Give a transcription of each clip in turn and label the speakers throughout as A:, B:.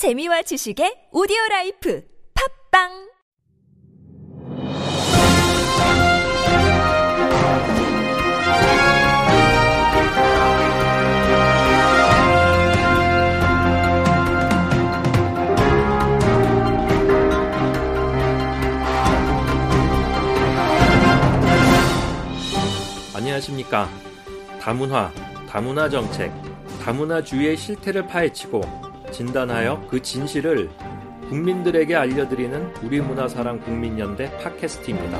A: 재미와 지식의 오디오 라이프 팝빵
B: 안녕하십니까. 다문화, 다문화 정책, 다문화주의의 실태를 파헤치고 진단하여 그 진실을 국민들에게 알려드리는 우리 문화사랑 국민연대 팟캐스트입니다.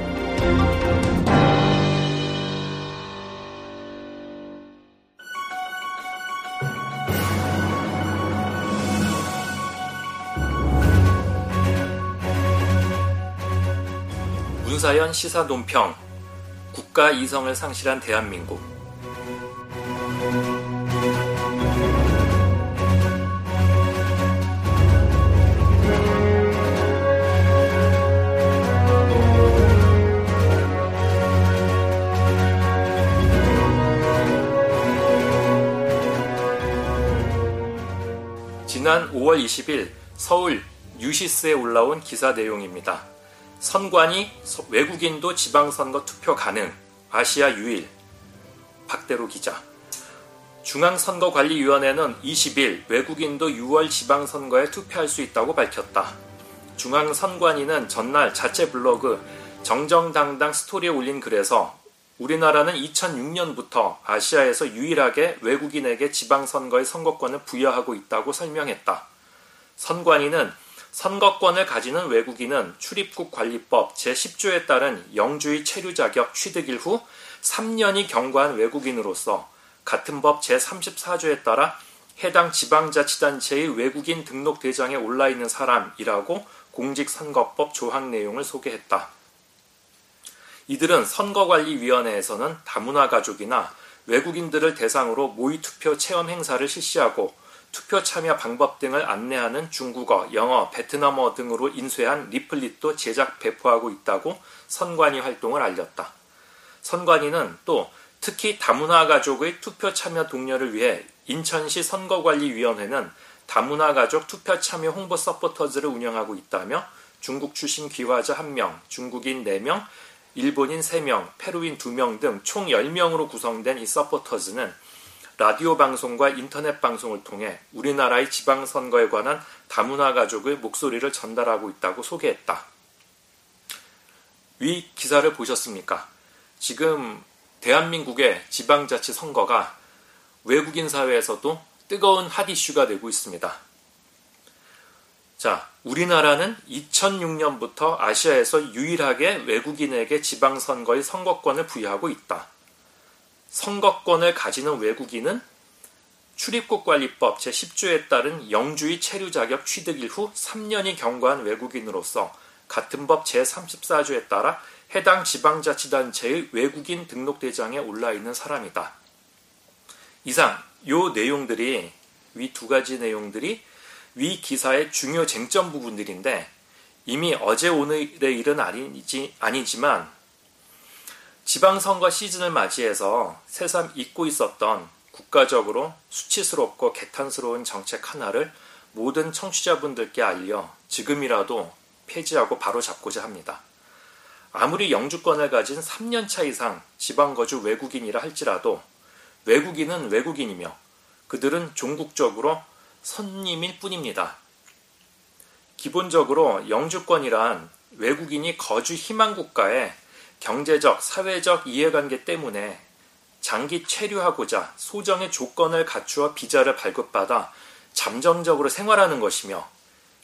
B: 문사연 시사 논평 국가 이성을 상실한 대한민국 지난 5월 20일 서울 뉴시스에 올라온 기사 내용입니다. 선관위 외국인도 지방선거 투표 가능 아시아 유일 박대로 기자 중앙선거관리위원회는 20일 외국인도 6월 지방선거에 투표할 수 있다고 밝혔다. 중앙선관위는 전날 자체 블로그 정정당당 스토리에 올린 글에서 우리나라는 2006년부터 아시아에서 유일하게 외국인에게 지방선거의 선거권을 부여하고 있다고 설명했다. 선관위는 선거권을 가지는 외국인은 출입국 관리법 제10조에 따른 영주의 체류 자격 취득일 후 3년이 경과한 외국인으로서 같은 법 제34조에 따라 해당 지방자치단체의 외국인 등록 대장에 올라 있는 사람이라고 공직선거법 조항 내용을 소개했다. 이들은 선거관리위원회에서는 다문화 가족이나 외국인들을 대상으로 모의 투표 체험 행사를 실시하고 투표 참여 방법 등을 안내하는 중국어, 영어, 베트남어 등으로 인쇄한 리플릿도 제작 배포하고 있다고 선관위 활동을 알렸다. 선관위는 또 특히 다문화 가족의 투표 참여 독려를 위해 인천시 선거관리위원회는 다문화 가족 투표 참여 홍보 서포터즈를 운영하고 있다며 중국 출신 귀화자 1명, 중국인 4명, 일본인 3명, 페루인 2명 등 총 10명으로 구성된 이 서포터즈는 라디오 방송과 인터넷 방송을 통해 우리나라의 지방선거에 관한 다문화 가족의 목소리를 전달하고 있다고 소개했다. 위 기사를 보셨습니까? 지금 대한민국의 지방자치 선거가 외국인 사회에서도 뜨거운 핫 이슈가 되고 있습니다. 자, 우리나라는 2006년부터 아시아에서 유일하게 외국인에게 지방선거의 선거권을 부여하고 있다. 선거권을 가지는 외국인은 출입국 관리법 제10조에 따른 영주의 체류 자격 취득일 후 3년이 경과한 외국인으로서 같은 법 제34조에 따라 해당 지방자치단체의 외국인 등록대장에 올라 있는 사람이다. 이상 요 내용들이 위 두 가지 내용들이 위 기사의 중요 쟁점 부분들인데 이미 어제 오늘의 일은 아니지, 아니지만 지방선거 시즌을 맞이해서 새삼 잊고 있었던 국가적으로 수치스럽고 개탄스러운 정책 하나를 모든 청취자분들께 알려 지금이라도 폐지하고 바로 잡고자 합니다. 아무리 영주권을 가진 3년차 이상 지방거주 외국인이라 할지라도 외국인은 외국인이며 그들은 종국적으로 선님일 뿐입니다. 기본적으로 영주권이란 외국인이 거주 희망 국가에 경제적, 사회적 이해관계 때문에 장기 체류하고자 소정의 조건을 갖추어 비자를 발급받아 잠정적으로 생활하는 것이며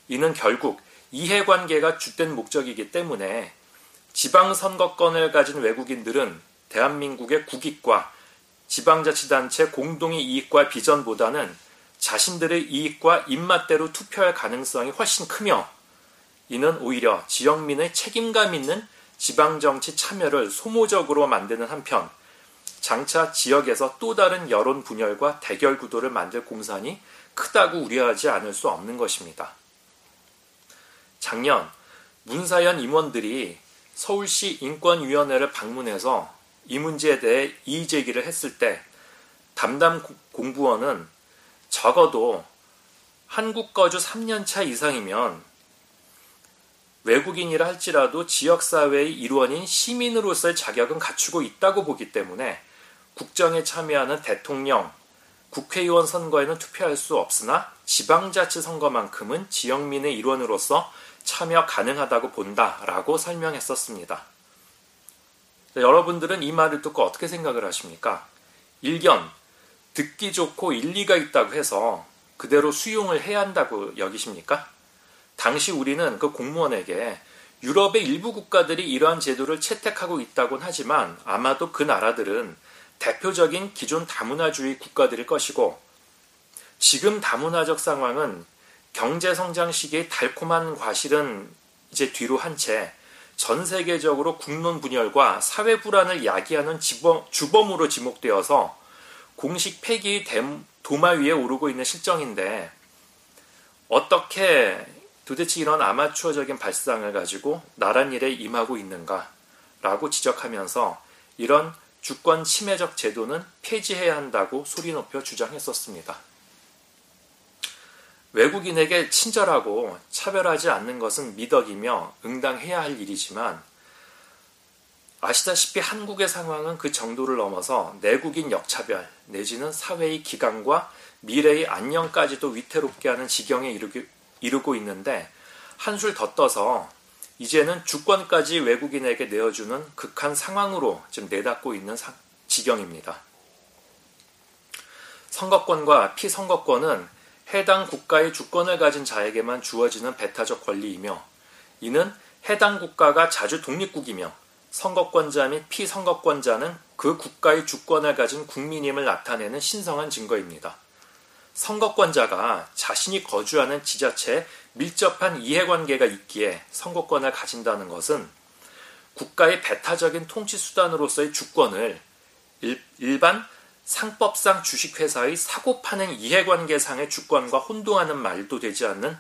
B: 이는 결국 이해관계가 주된 목적이기 때문에 지방선거권을 가진 외국인들은 대한민국의 국익과 지방자치단체 공동의 이익과 비전보다는 자신들의 이익과 입맛대로 투표할 가능성이 훨씬 크며 이는 오히려 지역민의 책임감 있는 지방정치 참여를 소모적으로 만드는 한편 장차 지역에서 또 다른 여론 분열과 대결 구도를 만들 공산이 크다고 우려하지 않을 수 없는 것입니다. 작년 문사연 임원들이 서울시 인권위원회를 방문해서 이 문제에 대해 이의 제기를 했을 때 담당 공부원은 적어도 한국 거주 3년차 이상이면 외국인이라 할지라도 지역사회의 일원인 시민으로서의 자격은 갖추고 있다고 보기 때문에 국정에 참여하는 대통령, 국회의원 선거에는 투표할 수 없으나 지방자치 선거만큼은 지역민의 일원으로서 참여 가능하다고 본다라고 설명했었습니다. 여러분들은 이 말을 듣고 어떻게 생각을 하십니까? 일견, 듣기 좋고 일리가 있다고 해서 그대로 수용을 해야 한다고 여기십니까? 당시 우리는 그 공무원에게 유럽의 일부 국가들이 이러한 제도를 채택하고 있다곤 하지만 아마도 그 나라들은 대표적인 기존 다문화주의 국가들일 것이고 지금 다문화적 상황은 경제 성장 시기의 달콤한 과실은 이제 뒤로 한 채 전 세계적으로 국론 분열과 사회 불안을 야기하는 주범으로 지목되어서 공식 폐기 도마 위에 오르고 있는 실정인데 어떻게 도대체 이런 아마추어적인 발상을 가지고 나란 일에 임하고 있는가라고 지적하면서 이런 주권 침해적 제도는 폐지해야 한다고 소리 높여 주장했었습니다. 외국인에게 친절하고 차별하지 않는 것은 미덕이며 응당해야 할 일이지만 아시다시피 한국의 상황은 그 정도를 넘어서 내국인 역차별 내지는 사회의 기강과 미래의 안녕까지도 위태롭게 하는 지경에 이르고 있는데 한술 더 떠서 이제는 주권까지 외국인에게 내어주는 극한 상황으로 지금 내닫고 있는 지경입니다. 선거권과 피선거권은 해당 국가의 주권을 가진 자에게만 주어지는 배타적 권리이며 이는 해당 국가가 자주 독립국이며 선거권자 및 피선거권자는 그 국가의 주권을 가진 국민임을 나타내는 신성한 증거입니다. 선거권자가 자신이 거주하는 지자체에 밀접한 이해관계가 있기에 선거권을 가진다는 것은 국가의 배타적인 통치 수단으로서의 주권을 일, 반 상법상 주식회사의 사고 파는 이해관계상의 주권과 혼동하는 말도 되지 않는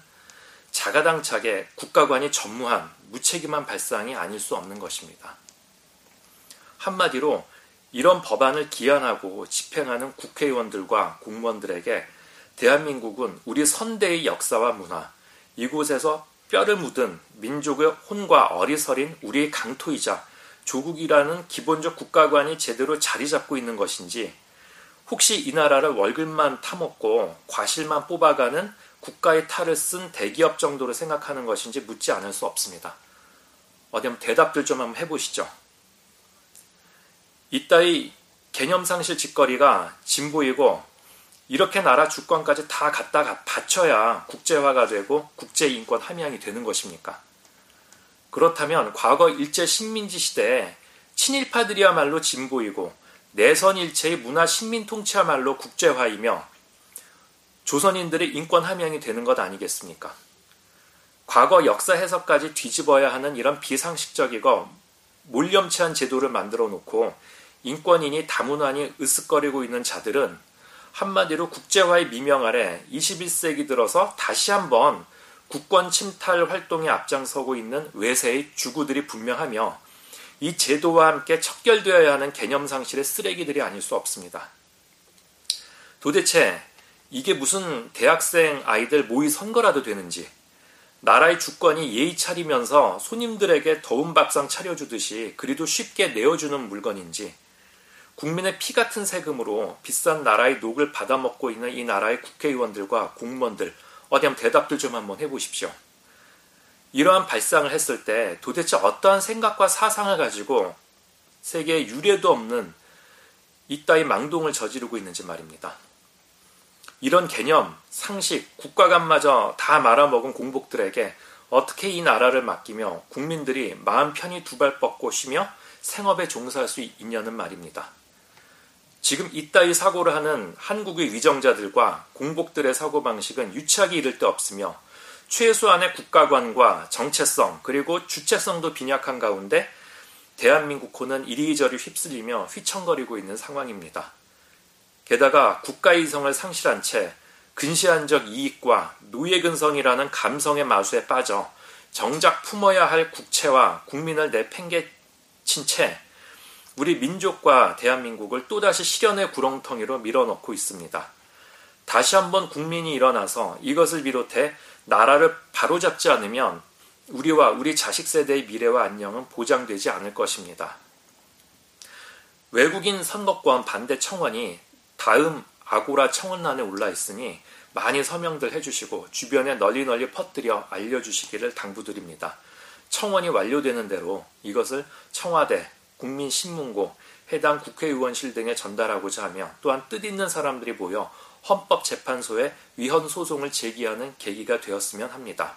B: 자가당착의 국가관이 전무한 무책임한 발상이 아닐 수 없는 것입니다. 한마디로 이런 법안을 기한하고 집행하는 국회의원들과 공무원들에게 대한민국은 우리 선대의 역사와 문화, 이곳에서 뼈를 묻은 민족의 혼과 어리서린 우리의 강토이자 조국이라는 기본적 국가관이 제대로 자리 잡고 있는 것인지 혹시 이 나라를 월급만 타먹고 과실만 뽑아가는 국가의 탈을 쓴 대기업 정도로 생각하는 것인지 묻지 않을 수 없습니다. 어디 한번 대답들 좀 한번 해보시죠. 이따위 개념상실 짓거리가 진보이고 이렇게 나라 주권까지 다 갖다가 바쳐야 국제화가 되고 국제인권 함양이 되는 것입니까? 그렇다면 과거 일제 식민지 시대에 친일파들이야말로 진보이고 내선일체의 문화 식민 통치야말로 국제화이며 조선인들의 인권 함양이 되는 것 아니겠습니까? 과거 역사 해석까지 뒤집어야 하는 이런 비상식적이고 몰염치한 제도를 만들어 놓고 인권인이 다문화니 으쓱거리고 있는 자들은 한마디로 국제화의 미명 아래 21세기 들어서 다시 한번 국권 침탈 활동에 앞장서고 있는 외세의 주구들이 분명하며 이 제도와 함께 척결되어야 하는 개념 상실의 쓰레기들이 아닐 수 없습니다. 도대체 이게 무슨 대학생 아이들 모의 선거라도 되는지 나라의 주권이 예의 차리면서 손님들에게 더운 밥상 차려주듯이 그리도 쉽게 내어주는 물건인지 국민의 피 같은 세금으로 비싼 나라의 녹을 받아먹고 있는 이 나라의 국회의원들과 공무원들 어디 한번 대답들 좀 한번 해보십시오. 이러한 발상을 했을 때 도대체 어떠한 생각과 사상을 가지고 세계에 유례도 없는 이따위 망동을 저지르고 있는지 말입니다. 이런 개념, 상식, 국가관마저 다 말아먹은 공복들에게 어떻게 이 나라를 맡기며 국민들이 마음 편히 두 발 뻗고 쉬며 생업에 종사할 수 있냐는 말입니다. 지금 이따위 사고를 하는 한국의 위정자들과 공복들의 사고방식은 유치하기 이를 데 없으며 최소한의 국가관과 정체성 그리고 주체성도 빈약한 가운데 대한민국 호는 이리저리 휩쓸리며 휘청거리고 있는 상황입니다. 게다가 국가이성을 상실한 채 근시안적 이익과 노예근성이라는 감성의 마수에 빠져 정작 품어야 할 국채와 국민을 내팽개친 채 우리 민족과 대한민국을 또다시 실현의 구렁텅이로 밀어넣고 있습니다. 다시 한번 국민이 일어나서 이것을 비롯해 나라를 바로잡지 않으면 우리와 우리 자식 세대의 미래와 안녕은 보장되지 않을 것입니다. 외국인 선거권 반대 청원이 다음 아고라 청원란에 올라 있으니 많이 서명들 해주시고 주변에 널리 널리 퍼뜨려 알려주시기를 당부드립니다. 청원이 완료되는 대로 이것을 청와대, 국민신문고, 해당 국회의원실 등에 전달하고자 하며 또한 뜻있는 사람들이 모여 헌법재판소에 위헌 소송을 제기하는 계기가 되었으면 합니다.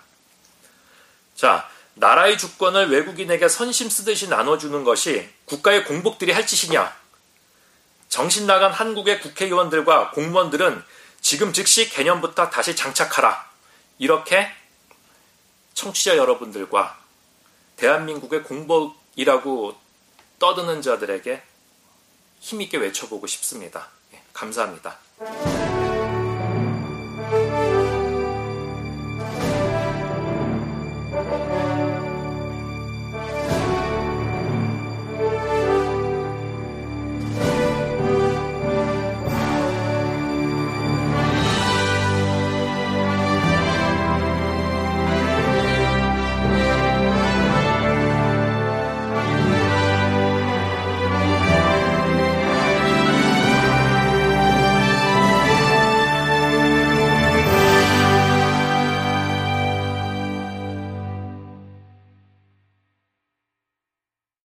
B: 자, 나라의 주권을 외국인에게 선심 쓰듯이 나눠주는 것이 국가의 공복들이 할 짓이냐? 정신 나간 한국의 국회의원들과 공무원들은 지금 즉시 개념부터 다시 장착하라. 이렇게 청취자 여러분들과 대한민국의 공복이라고 떠드는 자들에게 힘있게 외쳐보고 싶습니다. 예, 감사합니다.